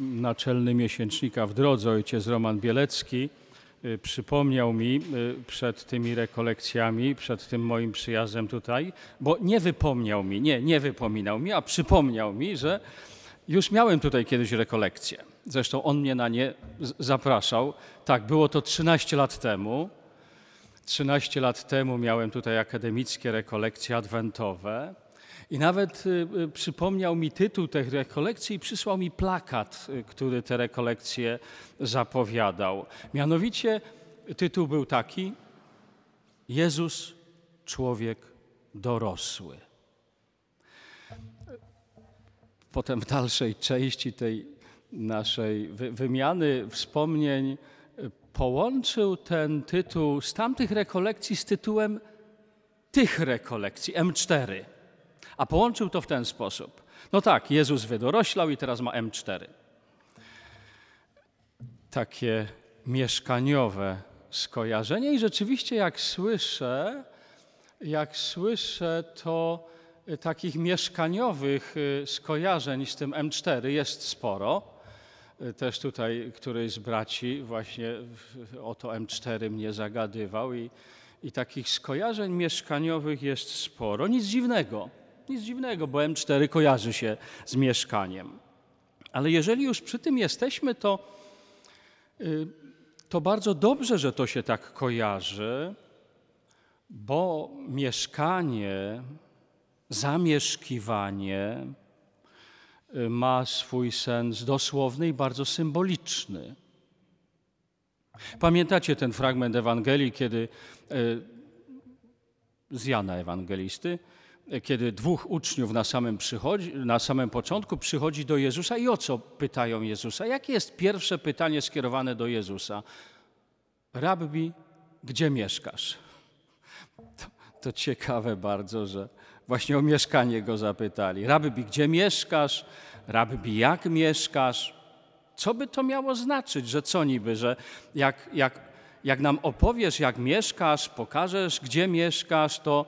naczelny miesięcznika w drodze, ojciec Roman Bielecki, y, przypomniał mi y, przed tymi rekolekcjami, przed tym moim przyjazdem tutaj, bo nie wypomniał mi, nie, nie wypominał mi, a przypomniał mi, że już miałem tutaj kiedyś rekolekcje. Zresztą on mnie na nie zapraszał. Tak, było to 13 lat temu. 13 lat temu miałem tutaj akademickie rekolekcje adwentowe. I nawet y, y, przypomniał mi tytuł tych rekolekcji i przysłał mi plakat, y, który te rekolekcje zapowiadał. Mianowicie tytuł był taki: Jezus, człowiek dorosły. Potem w dalszej części tej naszej wymiany wspomnień połączył ten tytuł z tamtych rekolekcji z tytułem tych rekolekcji, M4. A połączył to w ten sposób. No tak, Jezus wydoroślał i teraz ma M4. Takie mieszkaniowe skojarzenie i rzeczywiście jak słyszę, jak słyszę, to takich mieszkaniowych y, skojarzeń z tym M4 jest sporo. Y, też tutaj któryś z braci właśnie o to M4 mnie zagadywał i, i takich skojarzeń mieszkaniowych jest sporo. Nic dziwnego. Nic dziwnego, bo M4 kojarzy się z mieszkaniem. Ale jeżeli już przy tym jesteśmy, to, y, to bardzo dobrze, że to się tak kojarzy, bo mieszkanie, zamieszkiwanie y, ma swój sens dosłowny i bardzo symboliczny. Pamiętacie ten fragment Ewangelii, kiedy y, z Jana Ewangelisty, kiedy dwóch uczniów na samym, przychodzi, na samym początku przychodzi do Jezusa i o co pytają Jezusa? Jakie jest pierwsze pytanie skierowane do Jezusa? Rabbi, gdzie mieszkasz? To, to ciekawe bardzo, że właśnie o mieszkanie go zapytali. Rabbi, gdzie mieszkasz? Rabbi, jak mieszkasz? Co by to miało znaczyć, że co niby, że jak, jak, jak nam opowiesz, jak mieszkasz, pokażesz, gdzie mieszkasz, to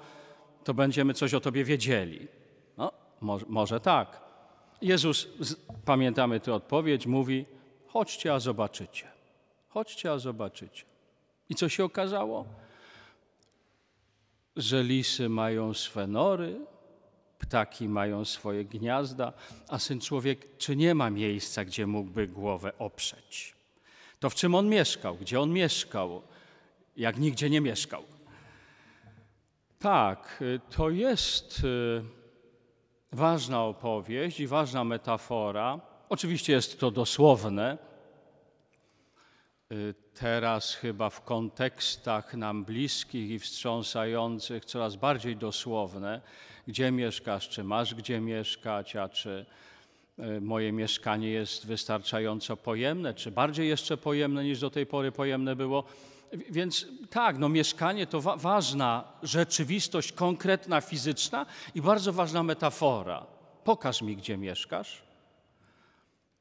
to będziemy coś o Tobie wiedzieli. No, może, może tak. Jezus, pamiętamy tę odpowiedź, mówi: chodźcie, a zobaczycie. Chodźcie, a zobaczycie. I co się okazało? Że lisy mają swe nory, ptaki mają swoje gniazda, a syn człowiek, czy nie ma miejsca, gdzie mógłby głowę oprzeć? To w czym on mieszkał? Gdzie on mieszkał? Jak nigdzie nie mieszkał. Tak, y, to jest y, ważna opowieść i ważna metafora. Oczywiście jest to dosłowne. Y, teraz chyba w kontekstach nam bliskich i wstrząsających coraz bardziej dosłowne. Gdzie mieszkasz, czy masz gdzie mieszkać, a czy moje mieszkanie jest wystarczająco pojemne, czy bardziej jeszcze pojemne niż do tej pory pojemne było. Więc tak, no mieszkanie to wa ważna rzeczywistość konkretna, fizyczna i bardzo ważna metafora. Pokaż mi, gdzie mieszkasz,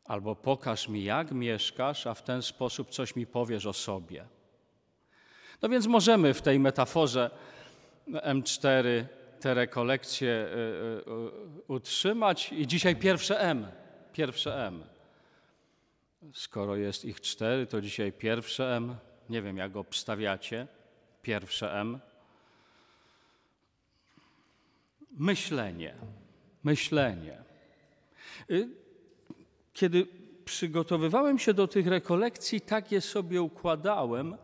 albo pokaż mi, jak mieszkasz, a w ten sposób coś mi powiesz o sobie. No więc możemy w tej metaforze M4 te rekolekcje y, y, utrzymać i dzisiaj pierwsze M, pierwsze M. Skoro jest ich cztery, to dzisiaj pierwsze M nie wiem, jak obstawiacie. Pierwsze M. Myślenie. Myślenie. Y, kiedy przygotowywałem się do tych rekolekcji, tak je sobie układałem,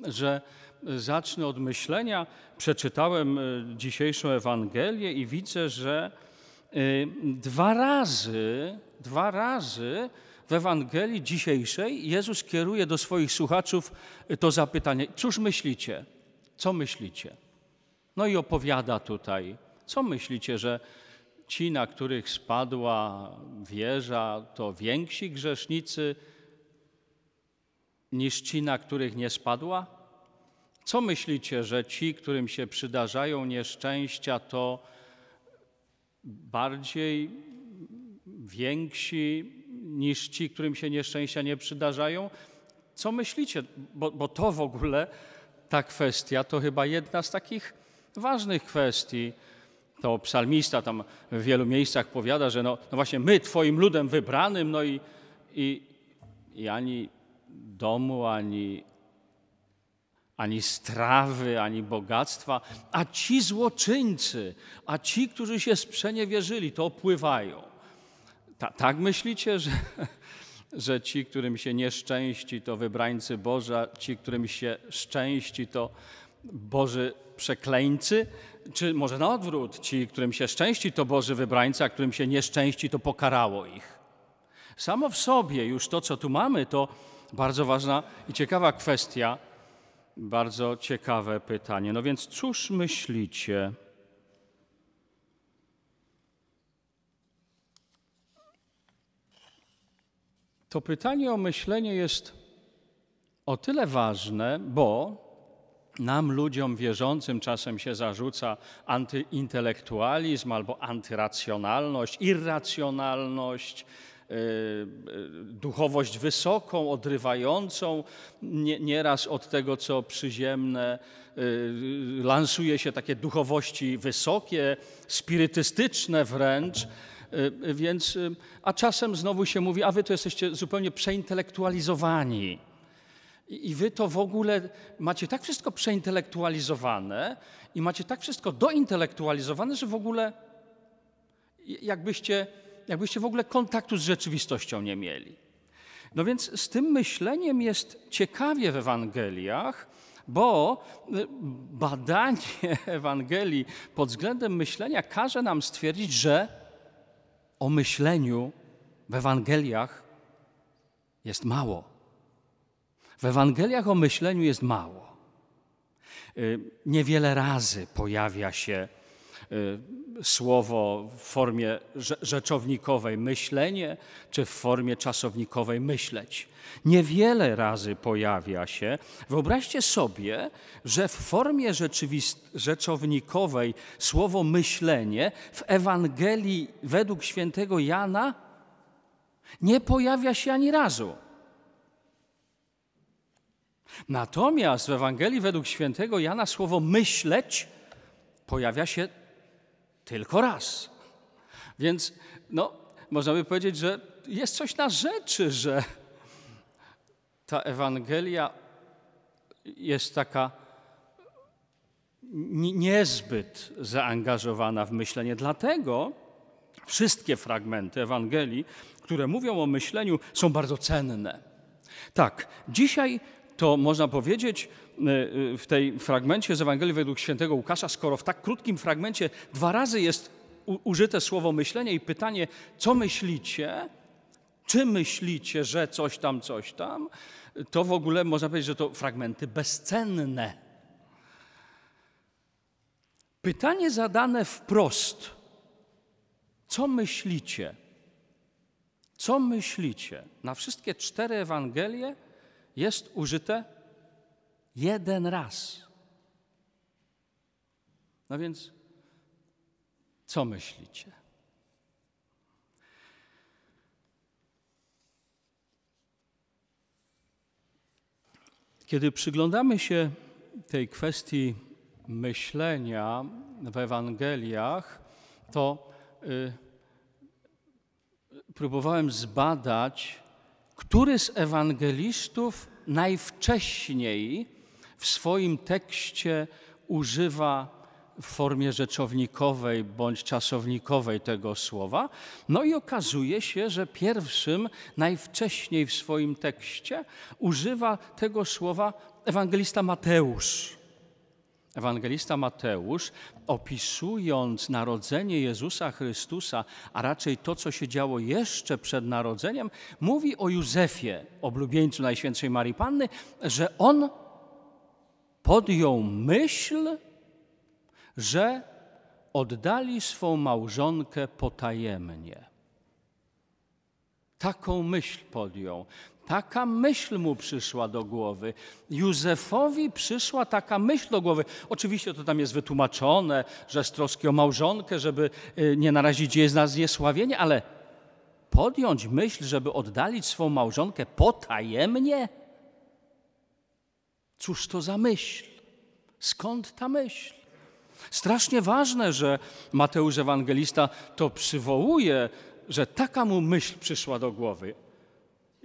że zacznę od myślenia. Przeczytałem y, dzisiejszą Ewangelię i widzę, że y, dwa razy, dwa razy w Ewangelii dzisiejszej Jezus kieruje do swoich słuchaczów to zapytanie: Cóż myślicie? Co myślicie? No i opowiada tutaj, co myślicie, że ci, na których spadła wieża, to więksi grzesznicy niż ci, na których nie spadła? Co myślicie, że ci, którym się przydarzają nieszczęścia, to bardziej więksi niż ci, którym się nieszczęścia nie przydarzają. Co myślicie? Bo, bo to w ogóle, ta kwestia, to chyba jedna z takich ważnych kwestii. To psalmista tam w wielu miejscach powiada, że no, no właśnie my, Twoim ludem wybranym, no i i, i ani domu, ani, ani strawy, ani bogactwa, a ci złoczyńcy, a ci, którzy się sprzeniewierzyli, to opływają. Ta, tak myślicie, że, że ci, którym się nieszczęści, to wybrańcy Boża, ci, którym się szczęści, to Boży przekleńcy? Czy może na odwrót, ci, którym się szczęści, to Boży wybrańcy, a którym się nieszczęści, to pokarało ich? Samo w sobie już to, co tu mamy, to bardzo ważna i ciekawa kwestia, bardzo ciekawe pytanie. No więc cóż myślicie? To pytanie o myślenie jest o tyle ważne, bo nam, ludziom wierzącym, czasem się zarzuca antyintelektualizm albo antyracjonalność, irracjonalność, yy, duchowość wysoką, odrywającą nieraz od tego, co przyziemne. Yy, lansuje się takie duchowości wysokie, spirytystyczne wręcz. Yy, więc, a czasem znowu się mówi, a wy to jesteście zupełnie przeintelektualizowani. I wy to w ogóle macie tak wszystko przeintelektualizowane i macie tak wszystko dointelektualizowane, że w ogóle jakbyście, jakbyście w ogóle kontaktu z rzeczywistością nie mieli. No więc z tym myśleniem jest ciekawie w Ewangeliach, bo y, badanie Ewangelii pod względem myślenia każe nam stwierdzić, że o myśleniu w Ewangeliach jest mało. W Ewangeliach o myśleniu jest mało. Y, niewiele razy pojawia się słowo w formie rzeczownikowej myślenie, czy w formie czasownikowej myśleć. Niewiele razy pojawia się. Wyobraźcie sobie, że w formie rzeczownikowej słowo myślenie w Ewangelii według świętego Jana nie pojawia się ani razu. Natomiast w Ewangelii według świętego Jana słowo myśleć pojawia się tylko raz. Więc no, można by powiedzieć, że jest coś na rzeczy, że ta Ewangelia jest taka niezbyt zaangażowana w myślenie. Dlatego wszystkie fragmenty Ewangelii, które mówią o myśleniu, są bardzo cenne. Tak, dzisiaj to można powiedzieć e, e, w tej fragmencie z Ewangelii według świętego Łukasza, skoro w tak krótkim fragmencie dwa razy jest użyte słowo myślenie i pytanie, co myślicie, czy myślicie, że coś tam, coś tam, to w ogóle można powiedzieć, że to fragmenty bezcenne. Pytanie zadane wprost. Co myślicie? Co myślicie? Na wszystkie cztery Ewangelie jest użyte jeden raz. No więc, co myślicie? Kiedy przyglądamy się tej kwestii myślenia w Ewangeliach, to y, próbowałem zbadać który z ewangelistów najwcześniej w swoim tekście używa w formie rzeczownikowej bądź czasownikowej tego słowa. No i okazuje się, że pierwszym, najwcześniej w swoim tekście używa tego słowa ewangelista Mateusz. Ewangelista Mateusz, opisując narodzenie Jezusa Chrystusa, a raczej to, co się działo jeszcze przed narodzeniem, mówi o Józefie, oblubieńcu Najświętszej Marii Panny, że on podjął myśl, że oddali swą małżonkę potajemnie. Taką myśl podjął. Taka myśl mu przyszła do głowy. Józefowi przyszła taka myśl do głowy. Oczywiście to tam jest wytłumaczone, że z troski o małżonkę, żeby y, nie narazić jej na zniesławienie, ale podjąć myśl, żeby oddalić swą małżonkę potajemnie? Cóż to za myśl? Skąd ta myśl? Strasznie ważne, że Mateusz Ewangelista to przywołuje, że taka mu myśl przyszła do głowy.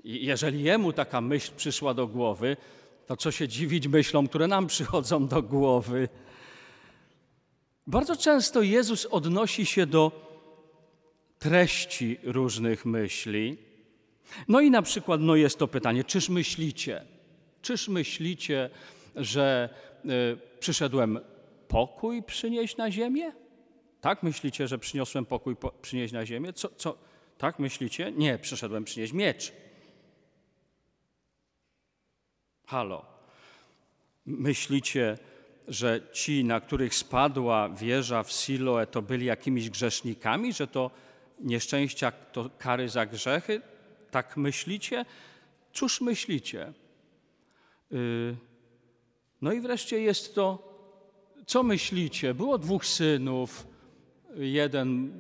Jeżeli jemu taka myśl przyszła do głowy, to co się dziwić myślom, które nam przychodzą do głowy. Bardzo często Jezus odnosi się do treści różnych myśli. No i na przykład no jest to pytanie, czyż myślicie, czyż myślicie, że y, przyszedłem pokój przynieść na ziemię? Tak myślicie, że przyniosłem pokój po, przynieść na ziemię? Co, co? Tak myślicie? Nie, przyszedłem przynieść miecz. Halo. Myślicie, że ci, na których spadła wieża w Siloe, to byli jakimiś grzesznikami, że to nieszczęścia, to kary za grzechy? Tak myślicie? Cóż myślicie? Y, no i wreszcie jest to, co myślicie? Było dwóch synów. Jeden,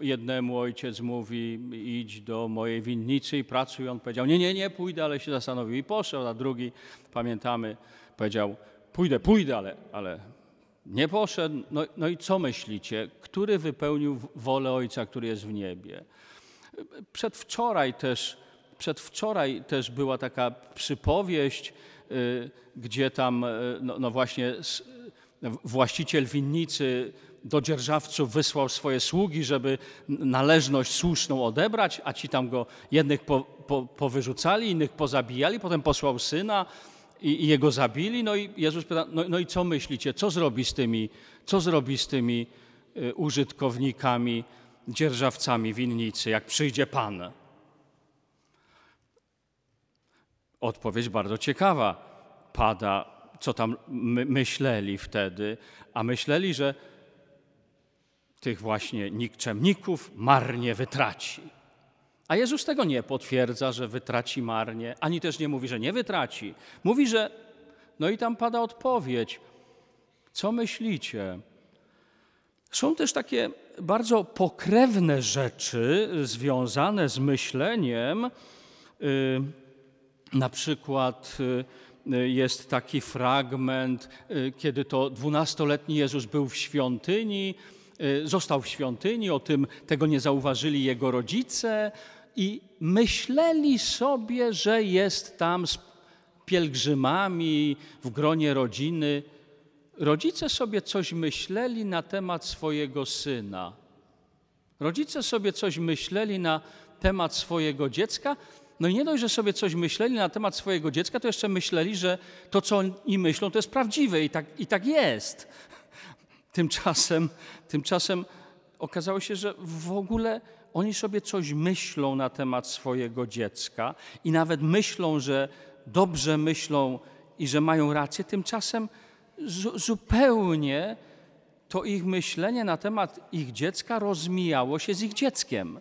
jednemu ojciec mówi, idź do mojej winnicy i pracuj. On powiedział, nie, nie, nie, pójdę, ale się zastanowił i poszedł. A drugi, pamiętamy, powiedział, pójdę, pójdę, ale, ale nie poszedł. No, no i co myślicie? Który wypełnił wolę Ojca, który jest w niebie? Przedwczoraj też, przedwczoraj też była taka przypowieść, y, gdzie tam y, no, no właśnie właściciel winnicy do dzierżawców wysłał swoje sługi, żeby należność słuszną odebrać, a ci tam go jednych po, po, powyrzucali, innych pozabijali, potem posłał syna, i, i jego zabili. No i Jezus pyta, no, no, i co myślicie, co zrobi z tymi, co zrobi z tymi y, użytkownikami, dzierżawcami winnicy, jak przyjdzie Pan? Odpowiedź bardzo ciekawa pada, co tam my, myśleli wtedy, a myśleli, że tych właśnie nikczemników marnie wytraci. A Jezus tego nie potwierdza, że wytraci marnie, ani też nie mówi, że nie wytraci. Mówi, że. No i tam pada odpowiedź. Co myślicie? Są też takie bardzo pokrewne rzeczy związane z myśleniem. Y, na przykład y, jest taki fragment, y, kiedy to dwunastoletni Jezus był w świątyni, został w świątyni, o tym tego nie zauważyli jego rodzice, i myśleli sobie, że jest tam z pielgrzymami w gronie rodziny. Rodzice sobie coś myśleli na temat swojego syna. Rodzice sobie coś myśleli na temat swojego dziecka. No i nie dość, że sobie coś myśleli na temat swojego dziecka, to jeszcze myśleli, że to, co oni myślą, to jest prawdziwe i tak, i tak jest. Tymczasem, tymczasem okazało się, że w ogóle oni sobie coś myślą na temat swojego dziecka i nawet myślą, że dobrze myślą i że mają rację, tymczasem zupełnie to ich myślenie na temat ich dziecka rozmijało się z ich dzieckiem.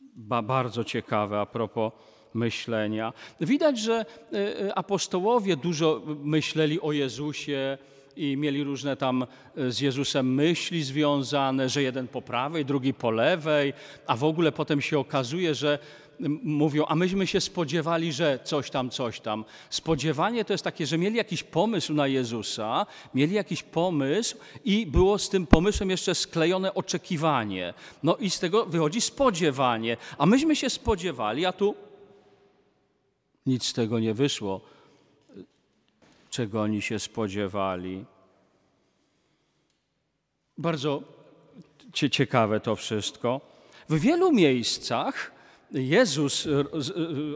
Ba, bardzo ciekawe a propos myślenia. Widać, że e, e, apostołowie dużo myśleli o Jezusie, i mieli różne tam e, z Jezusem myśli związane, że jeden po prawej, drugi po lewej, a w ogóle potem się okazuje, że mówią, a myśmy się spodziewali, że coś tam, coś tam. Spodziewanie to jest takie, że mieli jakiś pomysł na Jezusa, mieli jakiś pomysł i było z tym pomysłem jeszcze sklejone oczekiwanie. No i z tego wychodzi spodziewanie. A myśmy się spodziewali, a tu nic z tego nie wyszło czego oni się spodziewali. Bardzo ciekawe to wszystko. W wielu miejscach Jezus,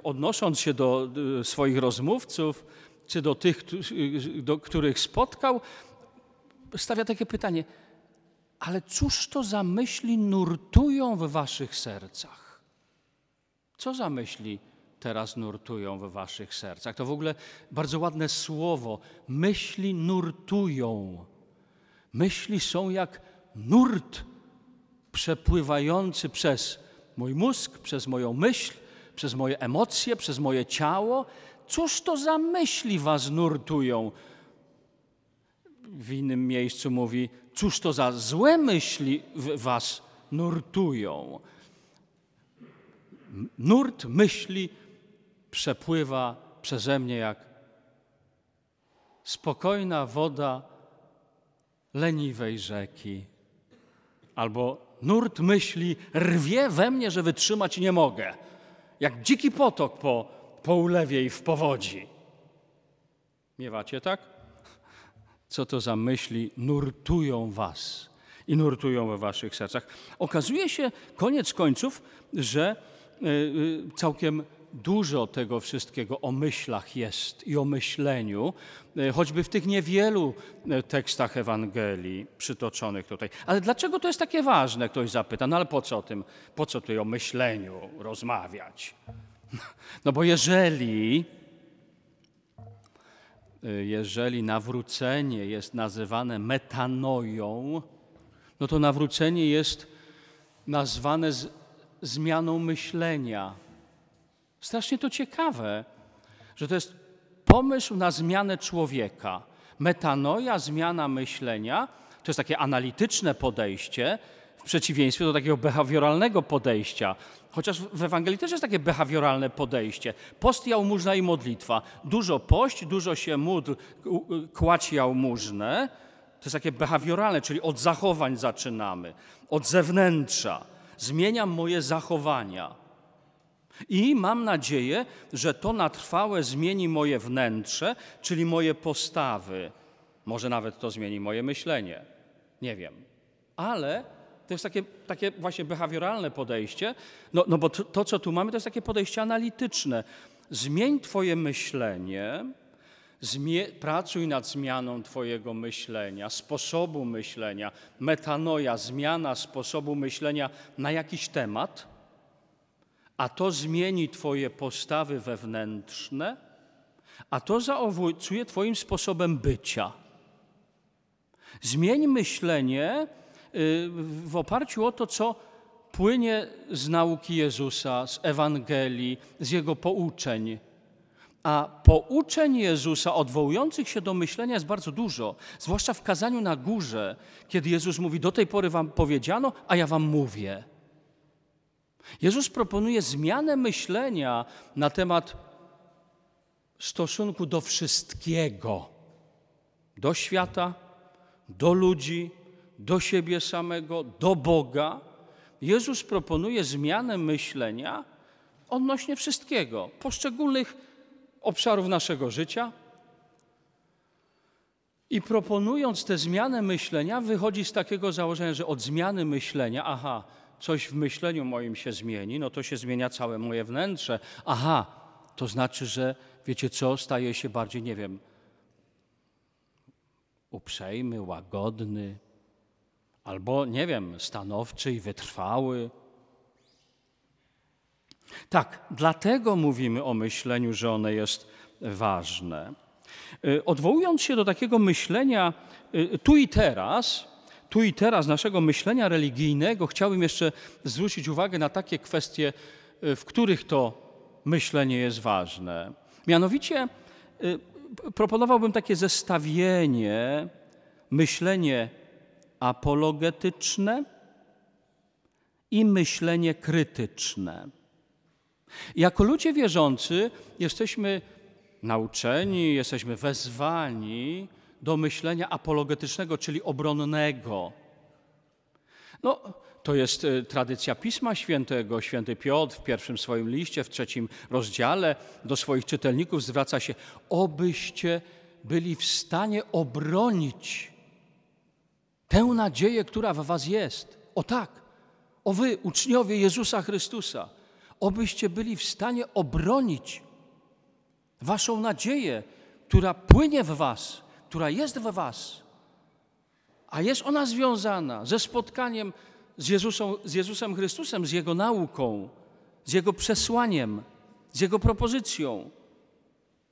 odnosząc się do swoich rozmówców, czy do tych, do których spotkał, stawia takie pytanie: Ale cóż to za myśli nurtują w waszych sercach? Co za myśli teraz nurtują w waszych sercach. To w ogóle bardzo ładne słowo. Myśli nurtują. Myśli są jak nurt przepływający przez mój mózg, przez moją myśl, przez moje emocje, przez moje ciało. Cóż to za myśli was nurtują? W innym miejscu mówi, cóż to za złe myśli was nurtują? Nurt myśli przepływa przeze mnie jak spokojna woda leniwej rzeki. Albo nurt myśli rwie we mnie, że wytrzymać nie mogę. jak dziki potok po, po ulewie i w powodzi. Miewacie tak? Co to za myśli nurtują was i nurtują we waszych sercach? Okazuje się, koniec końców, że y, y, całkiem dużo tego wszystkiego o myślach jest i o myśleniu, e, choćby w tych niewielu e, tekstach Ewangelii przytoczonych tutaj. Ale dlaczego to jest takie ważne? Ktoś zapyta. No ale po co o tym, po co tutaj o myśleniu rozmawiać? No bo jeżeli, e, jeżeli nawrócenie jest nazywane metanoją, no to nawrócenie jest nazwane z, zmianą myślenia Strasznie to ciekawe, że to jest pomysł na zmianę człowieka. Metanoja, zmiana myślenia, to jest takie analityczne podejście, w przeciwieństwie do takiego behawioralnego podejścia. Chociaż w Ewangelii też jest takie behawioralne podejście. Post, jałmużna i modlitwa. Dużo pość, dużo się módl, kłać jałmużnę. To jest takie behawioralne, czyli od zachowań zaczynamy, od zewnętrza. Zmieniam moje zachowania. I mam nadzieję, że to na trwałe zmieni moje wnętrze, czyli moje postawy. Może nawet to zmieni moje myślenie. Nie wiem. Ale to jest takie, takie właśnie behawioralne podejście, no, no bo to, to, co tu mamy, to jest takie podejście analityczne. Zmień Twoje myślenie, zmie, pracuj nad zmianą Twojego myślenia, sposobu myślenia, metanoja, zmiana sposobu myślenia na jakiś temat a to zmieni Twoje postawy wewnętrzne, a to zaowocuje Twoim sposobem bycia. Zmień myślenie y, w oparciu o to, co płynie z nauki Jezusa, z Ewangelii, z Jego pouczeń. A pouczeń Jezusa odwołujących się do myślenia jest bardzo dużo, zwłaszcza w kazaniu na górze, kiedy Jezus mówi: Do tej pory wam powiedziano, a ja wam mówię. Jezus proponuje zmianę myślenia na temat stosunku do wszystkiego, do świata, do ludzi, do siebie samego, do Boga. Jezus proponuje zmianę myślenia odnośnie wszystkiego, poszczególnych obszarów naszego życia. I proponując tę zmianę myślenia, wychodzi z takiego założenia, że od zmiany myślenia, aha, coś w myśleniu moim się zmieni, no to się zmienia całe moje wnętrze. Aha, to znaczy, że wiecie co, staje się bardziej, nie wiem, uprzejmy, łagodny, albo nie wiem, stanowczy i wytrwały. Tak, dlatego mówimy o myśleniu, że one jest ważne. Y, odwołując się do takiego myślenia y, tu i teraz, tu i teraz naszego myślenia religijnego, chciałbym jeszcze zwrócić uwagę na takie kwestie, y, w których to myślenie jest ważne. Mianowicie y, proponowałbym takie zestawienie myślenie apologetyczne i myślenie krytyczne. Jako ludzie wierzący jesteśmy nauczeni, jesteśmy wezwani do myślenia apologetycznego, czyli obronnego. No, to jest e, tradycja Pisma Świętego. Święty Piotr w pierwszym swoim liście, w trzecim rozdziale do swoich czytelników zwraca się, obyście byli w stanie obronić tę nadzieję, która w was jest. O tak, o wy, uczniowie Jezusa Chrystusa, obyście byli w stanie obronić waszą nadzieję, która płynie w was która jest we Was, a jest ona związana ze spotkaniem z, Jezusem, z Jezusem Chrystusem, z Jego nauką, z Jego przesłaniem, z Jego propozycją.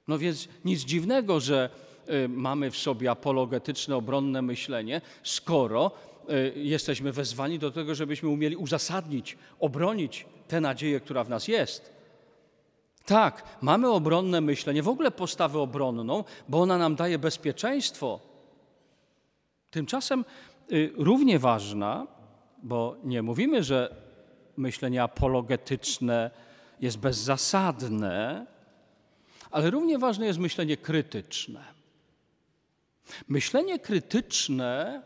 No więc nic dziwnego, że y, mamy w sobie apologetyczne, obronne myślenie, skoro y, jesteśmy wezwani do tego, żebyśmy umieli uzasadnić, obronić tę nadzieję, która w nas jest. Tak, mamy obronne myślenie, w ogóle postawę obronną, bo ona nam daje bezpieczeństwo. Tymczasem y, równie ważna, bo nie mówimy, że myślenie apologetyczne jest bezzasadne, ale równie ważne jest myślenie krytyczne. Myślenie krytyczne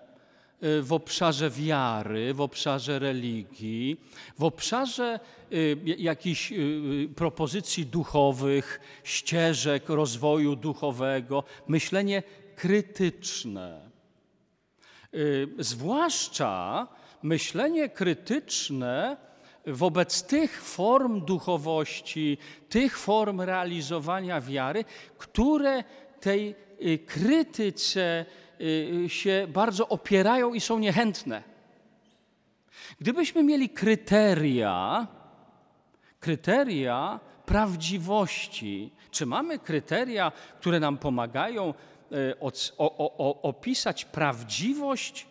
w obszarze wiary, w obszarze religii, w obszarze y, jakichś y, propozycji duchowych, ścieżek rozwoju duchowego, myślenie krytyczne. Zwłaszcza myślenie krytyczne wobec tych form duchowości, tych form realizowania wiary, które tej y, krytyce y, się bardzo opierają i są niechętne. Gdybyśmy mieli kryteria, kryteria prawdziwości, czy mamy kryteria, które nam pomagają y, opisać prawdziwość,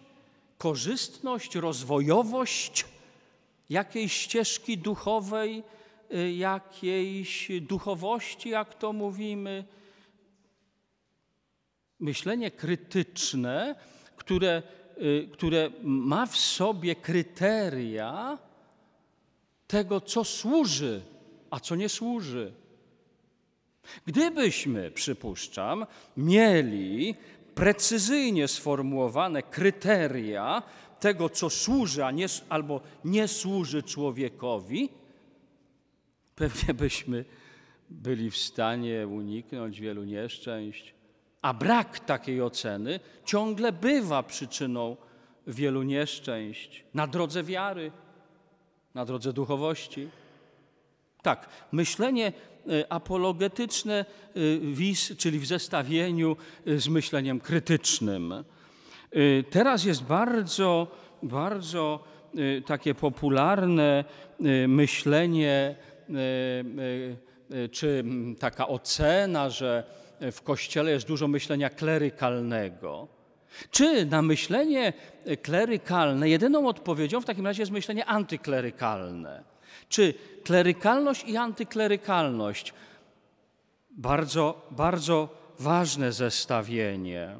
korzystność, rozwojowość jakiejś ścieżki duchowej, jakiejś duchowości, jak to mówimy, myślenie krytyczne, które, y, które ma w sobie kryteria tego, co służy, a co nie służy. Gdybyśmy, przypuszczam, mieli precyzyjnie sformułowane kryteria tego, co służy, a nie, albo nie służy człowiekowi, pewnie byśmy byli w stanie uniknąć wielu nieszczęść, a brak takiej oceny ciągle bywa przyczyną wielu nieszczęść na drodze wiary, na drodze duchowości. Tak, myślenie e, apologetyczne e, czyli w zestawieniu e, z myśleniem krytycznym. Teraz jest bardzo, bardzo takie popularne myślenie, czy taka ocena, że w Kościele jest dużo myślenia klerykalnego. Czy na myślenie klerykalne jedyną odpowiedzią w takim razie jest myślenie antyklerykalne? Czy klerykalność i antyklerykalność bardzo, bardzo ważne zestawienie.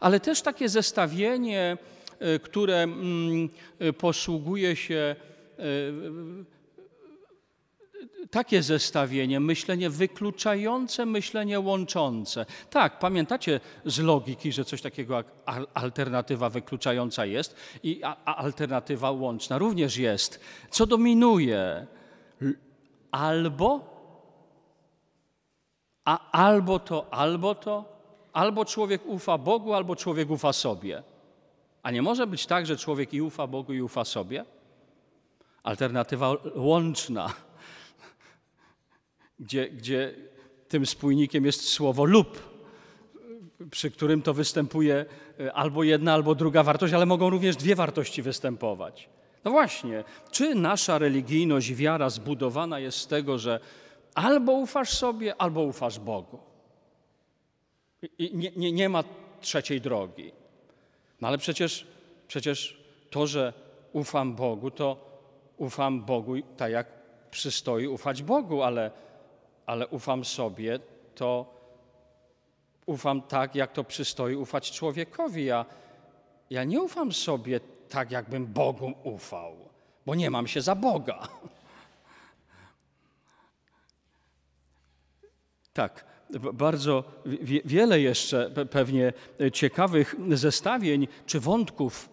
Ale też takie zestawienie, e, które mm, e, posługuje się e, takie zestawienie, myślenie wykluczające, myślenie łączące. Tak, pamiętacie z logiki, że coś takiego jak alternatywa wykluczająca jest i alternatywa łączna również jest. Co dominuje? Albo, a albo to, albo to, albo człowiek ufa Bogu, albo człowiek ufa sobie. A nie może być tak, że człowiek i ufa Bogu, i ufa sobie? Alternatywa łączna gdzie, gdzie tym spójnikiem jest słowo lub, przy którym to występuje e, albo jedna, albo druga wartość, ale mogą również dwie wartości występować. No właśnie, czy nasza religijność, wiara zbudowana jest z tego, że albo ufasz sobie, albo ufasz Bogu? I nie, nie, nie ma trzeciej drogi. No ale przecież, przecież to, że ufam Bogu, to ufam Bogu tak jak przystoi ufać Bogu, ale ale ufam sobie, to ufam tak, jak to przystoi ufać człowiekowi. Ja, ja nie ufam sobie tak, jakbym Bogu ufał, bo nie mam się za Boga. Tak, bardzo wiele jeszcze pewnie ciekawych zestawień czy wątków.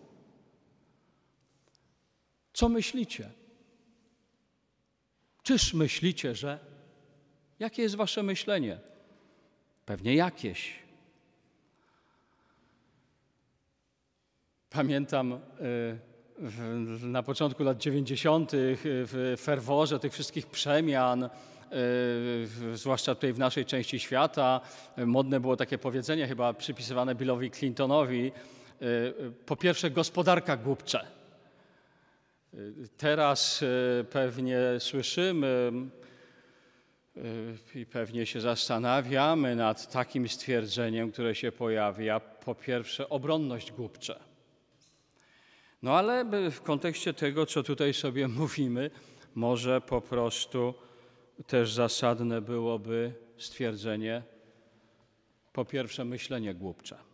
Co myślicie? Czyż myślicie, że Jakie jest wasze myślenie? Pewnie jakieś. Pamiętam e, na początku lat 90. w ferworze tych wszystkich przemian, e, zwłaszcza tutaj w naszej części świata, modne było takie powiedzenie chyba przypisywane Billowi Clintonowi, e, po pierwsze gospodarka głupcze. Teraz pewnie słyszymy i pewnie się zastanawiamy nad takim stwierdzeniem, które się pojawia. Po pierwsze, obronność głupcze. No ale w kontekście tego, co tutaj sobie mówimy, może po prostu też zasadne byłoby stwierdzenie, po pierwsze, myślenie głupcze.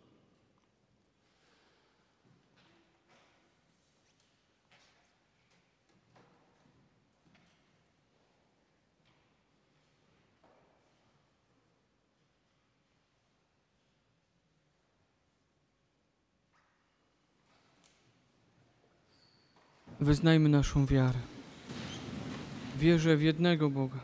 Wyznajmy naszą wiarę. Wierzę w jednego Boga,